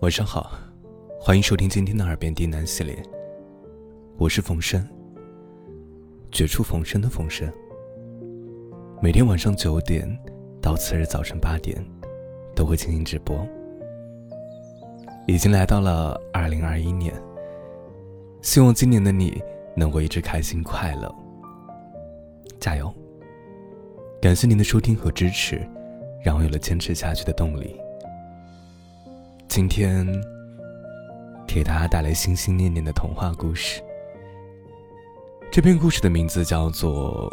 晚上好，欢迎收听今天的耳边低喃系列。我是冯生，绝处逢生的冯生。每天晚上九点到次日早晨八点，都会进行直播。已经来到了二零二一年，希望今年的你能够一直开心快乐，加油！感谢您的收听和支持，让我有了坚持下去的动力。今天给大家带来心心念念的童话故事。这篇故事的名字叫做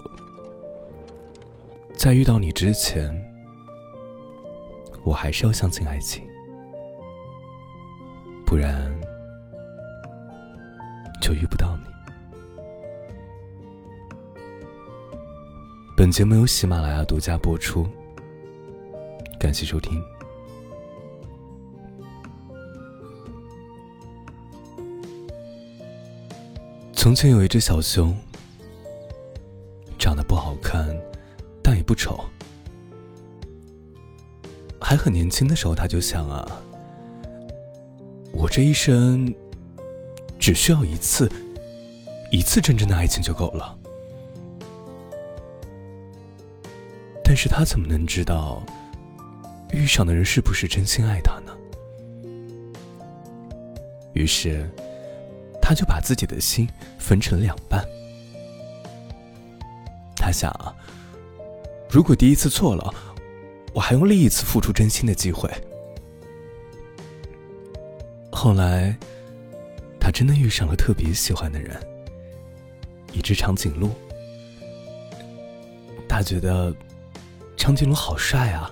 《在遇到你之前，我还是要相信爱情，不然就遇不到你》。本节目由喜马拉雅独家播出，感谢收听。从前有一只小熊，长得不好看，但也不丑。还很年轻的时候，他就想啊，我这一生只需要一次，一次真正的爱情就够了。但是他怎么能知道，遇上的人是不是真心爱他呢？于是。他就把自己的心分成两半。他想，如果第一次错了，我还用另一次付出真心的机会。后来，他真的遇上了特别喜欢的人，一只长颈鹿。他觉得长颈鹿好帅啊，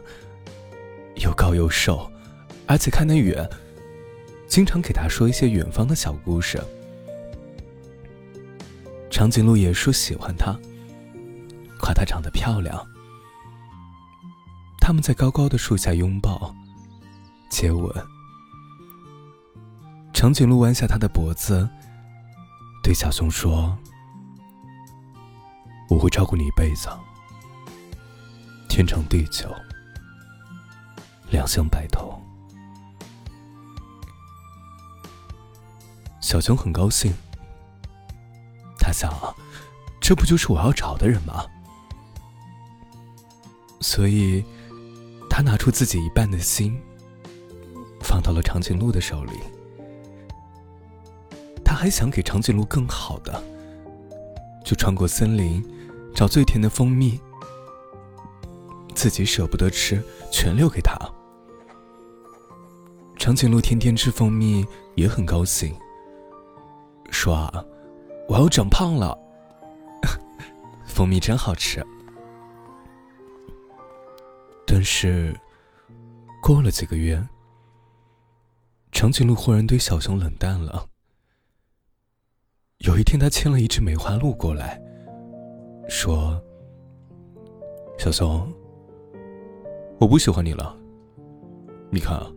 又高又瘦，而且看得远，经常给他说一些远方的小故事。长颈鹿也说喜欢她，夸她长得漂亮。他们在高高的树下拥抱、接吻。长颈鹿弯下它的脖子，对小熊说：“我会照顾你一辈子，天长地久，两相白头。”小熊很高兴。他想，这不就是我要找的人吗？所以，他拿出自己一半的心，放到了长颈鹿的手里。他还想给长颈鹿更好的，就穿过森林，找最甜的蜂蜜，自己舍不得吃，全留给他。长颈鹿天天吃蜂蜜，也很高兴，说啊。我要长胖了，蜂蜜真好吃。但是，过了几个月，长颈鹿忽然对小熊冷淡了。有一天，他牵了一只梅花鹿过来，说：“小熊，我不喜欢你了。你看啊，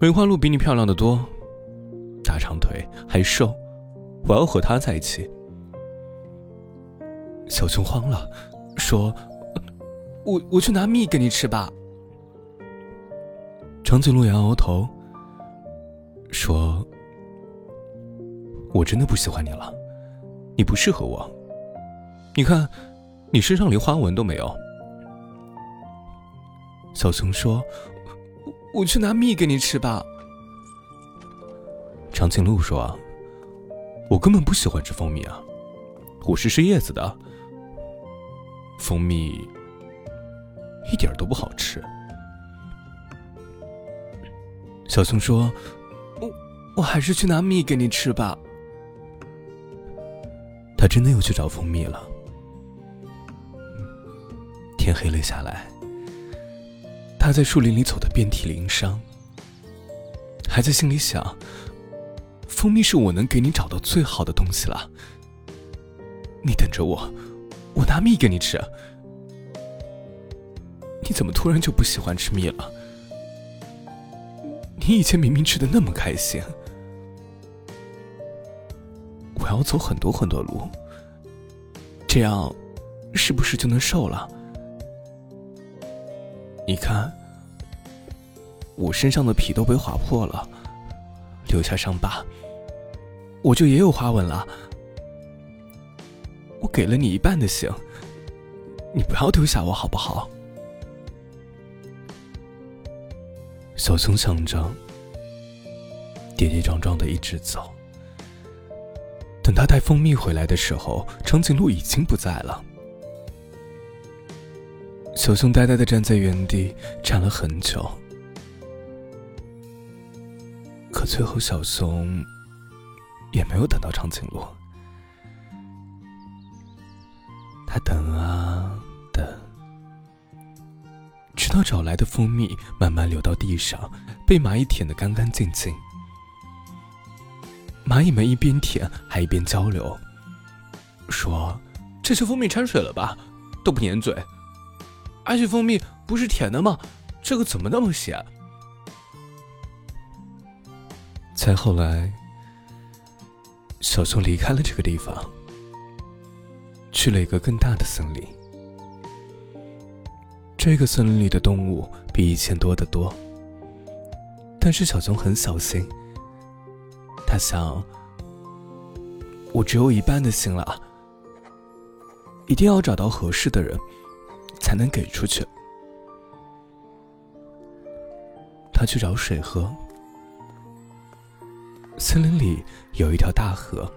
梅花鹿比你漂亮的多，大长腿还瘦。”我要和他在一起。小熊慌了，说：“我我去拿蜜给你吃吧。”长颈鹿摇摇头，说：“我真的不喜欢你了，你不适合我。你看，你身上连花纹都没有。”小熊说：“我我去拿蜜给你吃吧。”长颈鹿说。我根本不喜欢吃蜂蜜啊，我是吃叶子的。蜂蜜一点都不好吃。小熊说：“我我还是去拿蜜给你吃吧。”他真的又去找蜂蜜了。天黑了下来，他在树林里走得遍体鳞伤，还在心里想。蜂蜜是我能给你找到最好的东西了。你等着我，我拿蜜给你吃。你怎么突然就不喜欢吃蜜了？你以前明明吃的那么开心。我要走很多很多路，这样是不是就能瘦了？你看，我身上的皮都被划破了。留下伤疤，我就也有花纹了。我给了你一半的心，你不要丢下我好不好？小熊想着，跌跌撞撞的一直走。等他带蜂蜜回来的时候，长颈鹿已经不在了。小熊呆呆的站在原地，站了很久。可最后，小熊也没有等到长颈鹿。他等啊等，直到找来的蜂蜜慢慢流到地上，被蚂蚁舔得干干净净。蚂蚁们一边舔，还一边交流，说：“这些蜂蜜掺水了吧？都不粘嘴。而且蜂蜜不是甜的吗？这个怎么那么咸？”再后来，小熊离开了这个地方，去了一个更大的森林。这个森林里的动物比以前多得多，但是小熊很小心。他想，我只有一半的心了，一定要找到合适的人，才能给出去。他去找水喝。森林里有一条大河，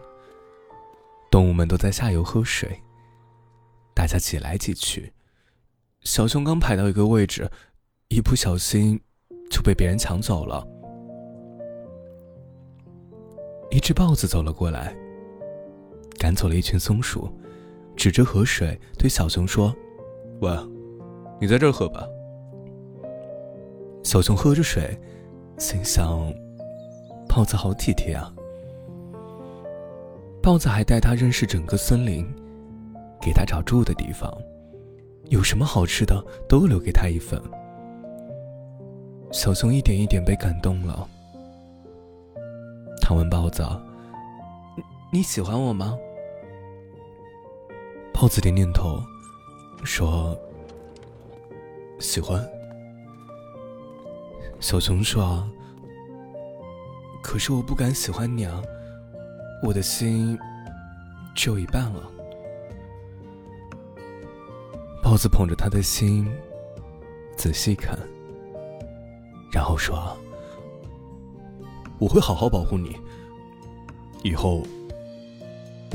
动物们都在下游喝水。大家挤来挤去，小熊刚排到一个位置，一不小心就被别人抢走了。一只豹子走了过来，赶走了一群松鼠，指着河水对小熊说：“喂，你在这儿喝吧。”小熊喝着水，心想。豹子好体贴啊！豹子还带他认识整个森林，给他找住的地方，有什么好吃的都留给他一份。小熊一点一点被感动了。他问豹子：“你喜欢我吗？”豹子点点头，说：“喜欢。”小熊说。可是我不敢喜欢你啊，我的心只有一半了。豹子捧着他的心，仔细看，然后说：“我会好好保护你，以后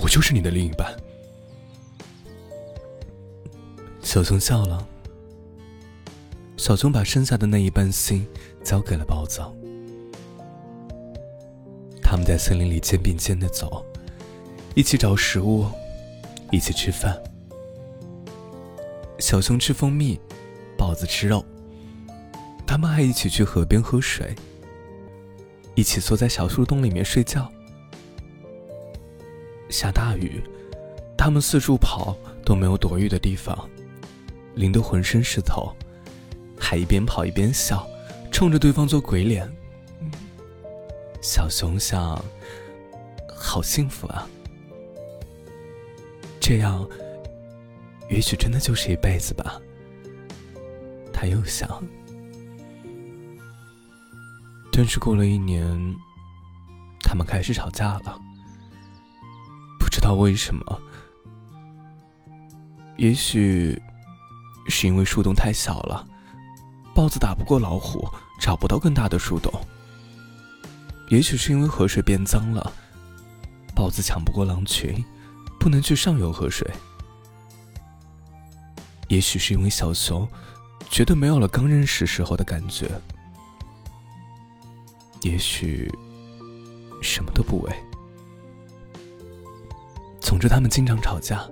我就是你的另一半。”小熊笑了，小熊把剩下的那一半心交给了豹子。他们在森林里肩并肩的走，一起找食物，一起吃饭。小熊吃蜂蜜，豹子吃肉。他们还一起去河边喝水，一起坐在小树洞里面睡觉。下大雨，他们四处跑都没有躲雨的地方，淋得浑身湿透，还一边跑一边笑，冲着对方做鬼脸。小熊想，好幸福啊！这样，也许真的就是一辈子吧。他又想，但是过了一年，他们开始吵架了。不知道为什么，也许是因为树洞太小了，豹子打不过老虎，找不到更大的树洞。也许是因为河水变脏了，豹子抢不过狼群，不能去上游喝水。也许是因为小熊觉得没有了刚认识时候的感觉。也许什么都不为。总之，他们经常吵架。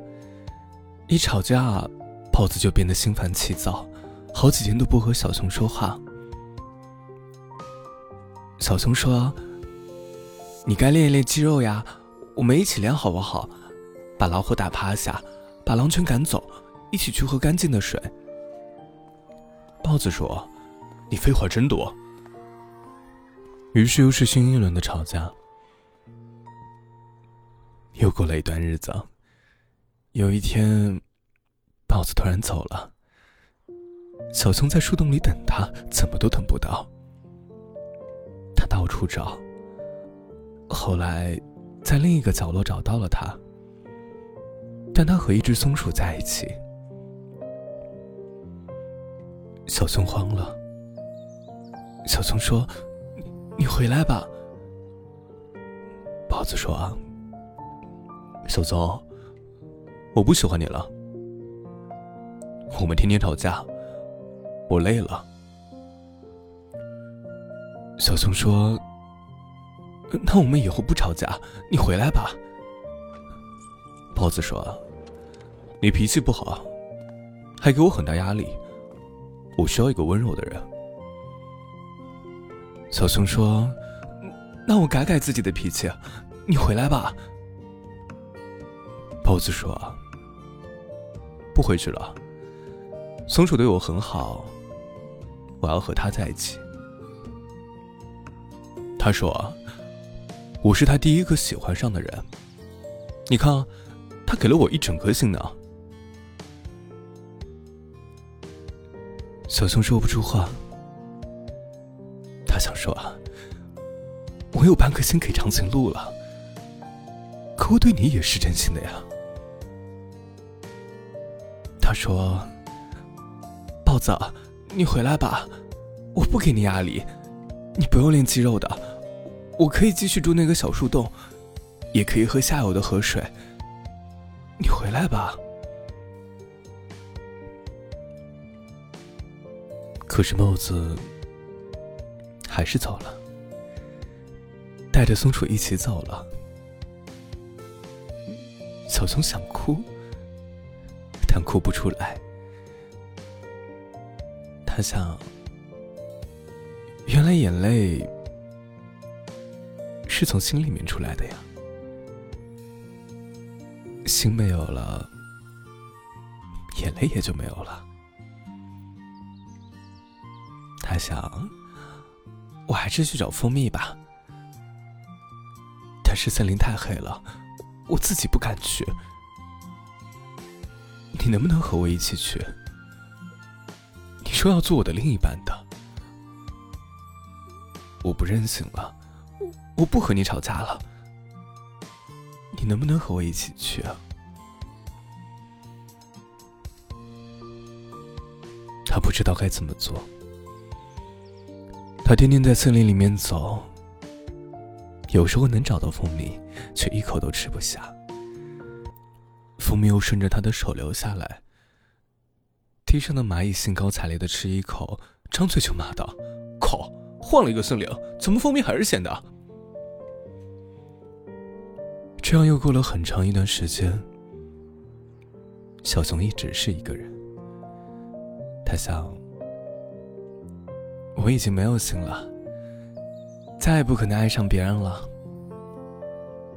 一吵架，豹子就变得心烦气躁，好几天都不和小熊说话。小熊说。你该练一练肌肉呀，我们一起练好不好？把老虎打趴下，把狼群赶走，一起去喝干净的水。豹子说：“你废话真多。”于是又是新一轮的吵架。又过了一段日子，有一天，豹子突然走了。小熊在树洞里等他，怎么都等不到。他到处找。后来，在另一个角落找到了他，但他和一只松鼠在一起。小松慌了。小松说：“你回来吧。”豹子说：“小松，我不喜欢你了。我们天天吵架，我累了。”小松说：“那我们以后不吵架，你回来吧。”豹子说：“你脾气不好，还给我很大压力，我需要一个温柔的人。”小熊说：“那我改改自己的脾气，你回来吧。”豹子说：“不回去了。松鼠对我很好，我要和他在一起。”他说：“我是他第一个喜欢上的人。你看，他给了我一整颗心呢。”小熊说不出话。他想说啊：“我有半颗心给长颈鹿了，可我对你也是真心的呀。”他说：“豹子，你回来吧，我不给你压力，你不用练肌肉的。”我可以继续住那个小树洞，也可以喝下游的河水。你回来吧。可是帽子还是走了，带着松鼠一起走了。小松想哭，但哭不出来。他想，原来眼泪。是从心里面出来的呀，心没有了，眼泪也就没有了。想，我还是去找蜂蜜吧，但是森林太黑了，我自己不敢去。你能不能和我一起去？你说要做我的另一半的，我不任性了。我不和你吵架了，你能不能和我一起去啊？他不知道该怎么做，他天天在森林里面走，有时候能找到蜂蜜，却一口都吃不下。蜂蜜又顺着他的手流下来，地上的蚂蚁兴高采烈的吃一口，张嘴就骂道：“靠，换了一个森林，怎么蜂蜜还是咸的？”这样又过了很长一段时间，小熊一直是一个人。他想，我已经没有心了，再也不可能爱上别人了。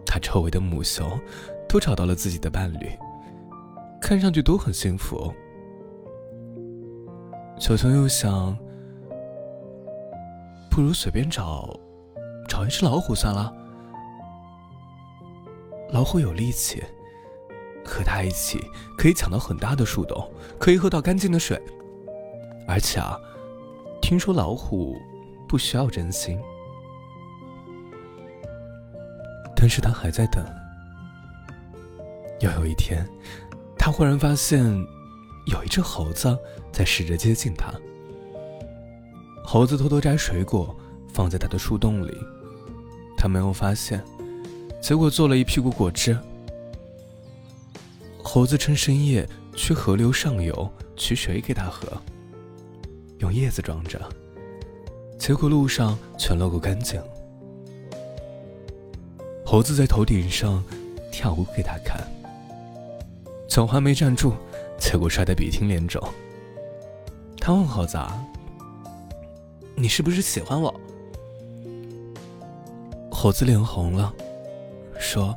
他周围的母熊都找到了自己的伴侣，看上去都很幸福。小熊又想，不如随便找，找一只老虎算了。老虎有力气，和它一起可以抢到很大的树洞，可以喝到干净的水。而且啊，听说老虎不需要真心。但是他还在等。又有一天，他忽然发现有一只猴子在试着接近他。猴子偷偷摘水果放在他的树洞里，他没有发现。结果做了一屁股果汁。猴子趁深夜去河流上游取水给他喝，用叶子装着，结果路上全漏个干净。猴子在头顶上跳舞给他看，脚还没站住，结果摔得鼻青脸肿。他问猴子：“你是不是喜欢我？”猴子脸红了。说：“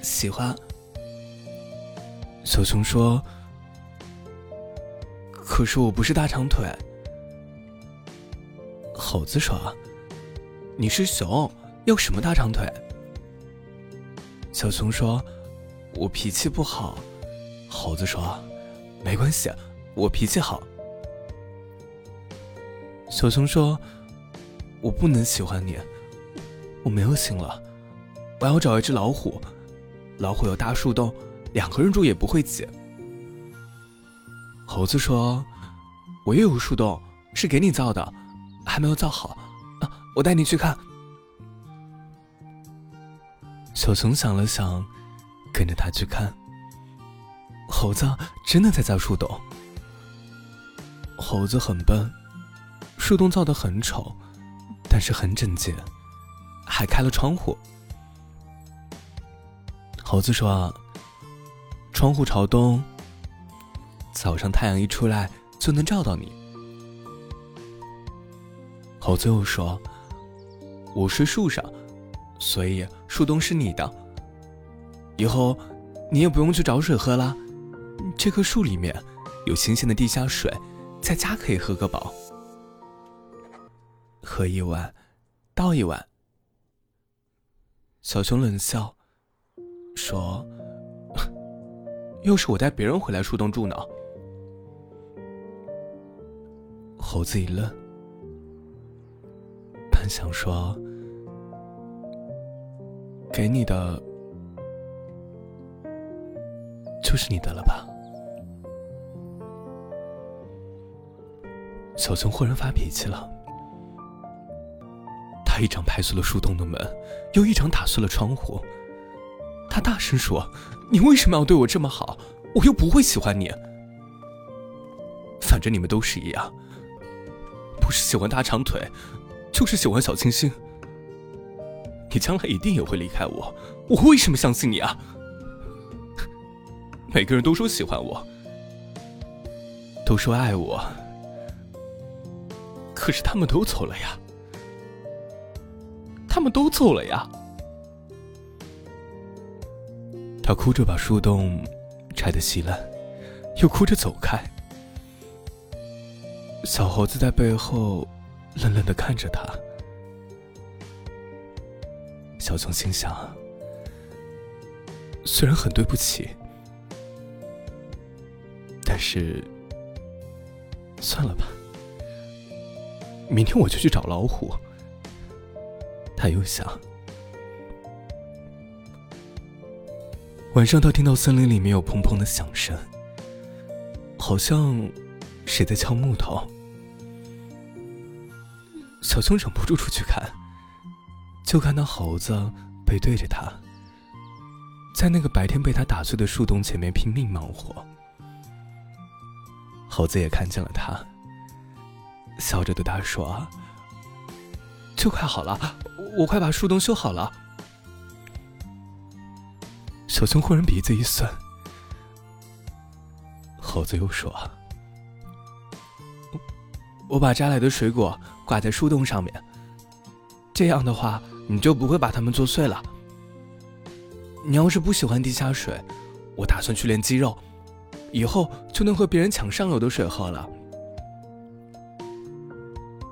喜欢。”小熊说：“可是我不是大长腿。”猴子说：“你是熊，要什么大长腿？”小熊说：“我脾气不好。”猴子说：“没关系，我脾气好。”小熊说：“我不能喜欢你，我没有心了。”我要找一只老虎，老虎有大树洞，两个人住也不会挤。猴子说：“我也有树洞，是给你造的，还没有造好，啊，我带你去看。”小熊想了想，跟着他去看。猴子真的在造树洞。猴子很笨，树洞造的很丑，但是很整洁，还开了窗户。猴子说：“窗户朝东，早上太阳一出来就能照到你。”猴子又说：“我睡树上。”所以树洞是你的，以后你也不用去找水喝了。这棵树里面有新鲜的地下水，在家可以喝个饱。喝一碗，倒一碗。小熊冷笑，说：“ 又是我带别人回来树洞住呢。”猴子一愣，半晌说。给你的就是你的了吧？小熊忽然发脾气了，他一掌拍碎了树洞的门，又一掌打碎了窗户。他大声说：“你为什么要对我这么好？我又不会喜欢你。反正你们都是一样，不是喜欢大长腿，就是喜欢小清新。”你将来一定也会离开我，我为什么相信你啊？每个人都说喜欢我，都说爱我，可是他们都走了呀，他们都走了呀。他哭着把树洞拆得稀烂，又哭着走开。小猴子在背后冷冷的看着他。小熊心想：“虽然很对不起，但是算了吧。明天我就去找老虎。”他又想。晚上，他听到森林里面有砰砰的响声，好像谁在敲木头。小熊忍不住出去看。就看到猴子背对着他，在那个白天被他打碎的树洞前面拼命忙活。猴子也看见了他，笑着对他说：“就快好了，我快把树洞修好了。”小熊忽然鼻子一酸，猴子又说：“我把摘来的水果挂在树洞上面，这样的话。”你就不会把它们做碎了。你要是不喜欢地下水，我打算去练肌肉，以后就能和别人抢上游的水喝了。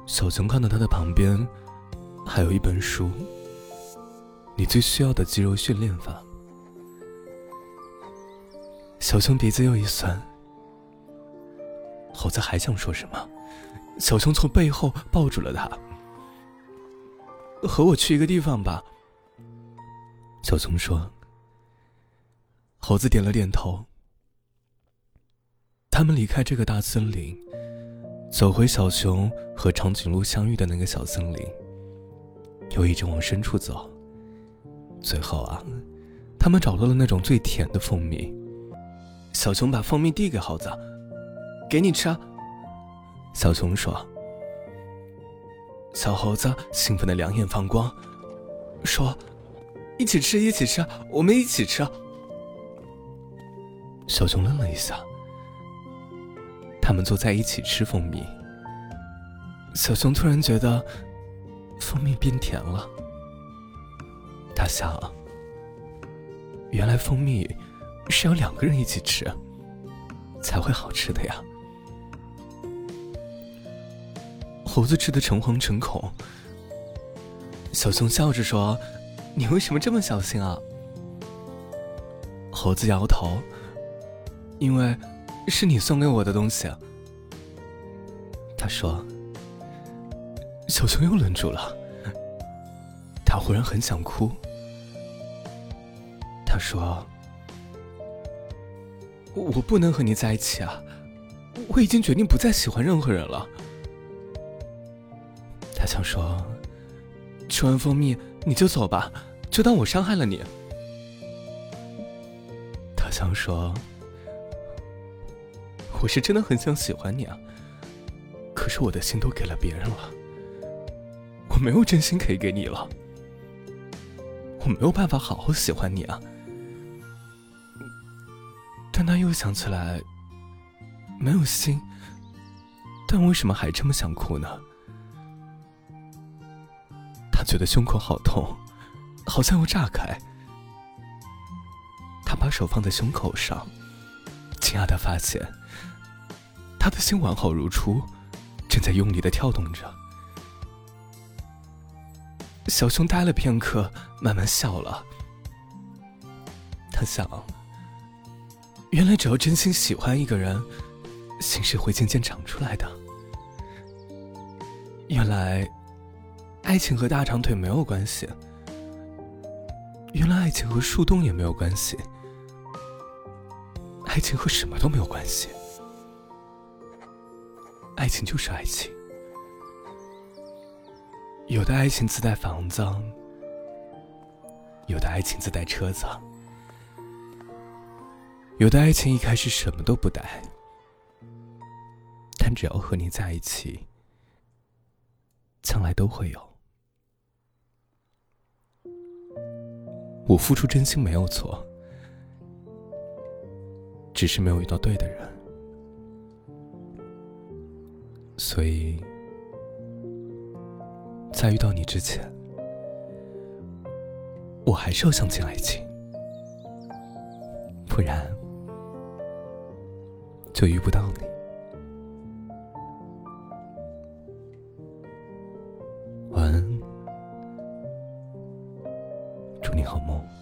小熊看到他的旁边，还有一本书。你最需要的肌肉训练法。小熊鼻子又一酸，猴子还想说什么，小熊从背后抱住了他。和我去一个地方吧，小熊说。猴子点了点头。他们离开这个大森林，走回小熊和长颈鹿相遇的那个小森林，又一直往深处走。最后啊，他们找到了那种最甜的蜂蜜。小熊把蜂蜜递给猴子，给你吃。啊小熊说。小猴子兴奋的两眼放光，说：“一起吃，一起吃，我们一起吃。”小熊愣了一下，他们坐在一起吃蜂蜜。小熊突然觉得蜂蜜变甜了，他想：原来蜂蜜是要两个人一起吃才会好吃的呀。猴子吃的诚惶诚恐，小熊笑着说：“你为什么这么小心啊？”猴子摇头：“因为是你送给我的东西。”他说。小熊又愣住了，他忽然很想哭，他说：“我不能和你在一起啊，我已经决定不再喜欢任何人了。”他想说：“吃完蜂蜜你就走吧，就当我伤害了你。”他想说：“我是真的很想喜欢你啊，可是我的心都给了别人了，我没有真心可以给你了。”我没有办法好好喜欢你啊，但他又想起来，没有心，但为什么还这么想哭呢？觉得胸口好痛，好像要炸开。他把手放在胸口上，惊讶的发现，他的心完好如初，正在用力的跳动着。小熊呆了片刻，慢慢笑了。他想，原来只要真心喜欢一个人，心是会渐渐长出来的。原来，爱情和大长腿没有关系。原来，爱情和树洞也没有关系。爱情和什么都没有关系。爱情就是爱情。有的爱情自带房子，有的爱情自带车子，有的爱情一开始什么都不带，但只要和你在一起，将来都会有。我付出真心没有错，只是没有遇到对的人，所以。在遇到你之前，我还是要相信爱情，不然就遇不到你。好梦。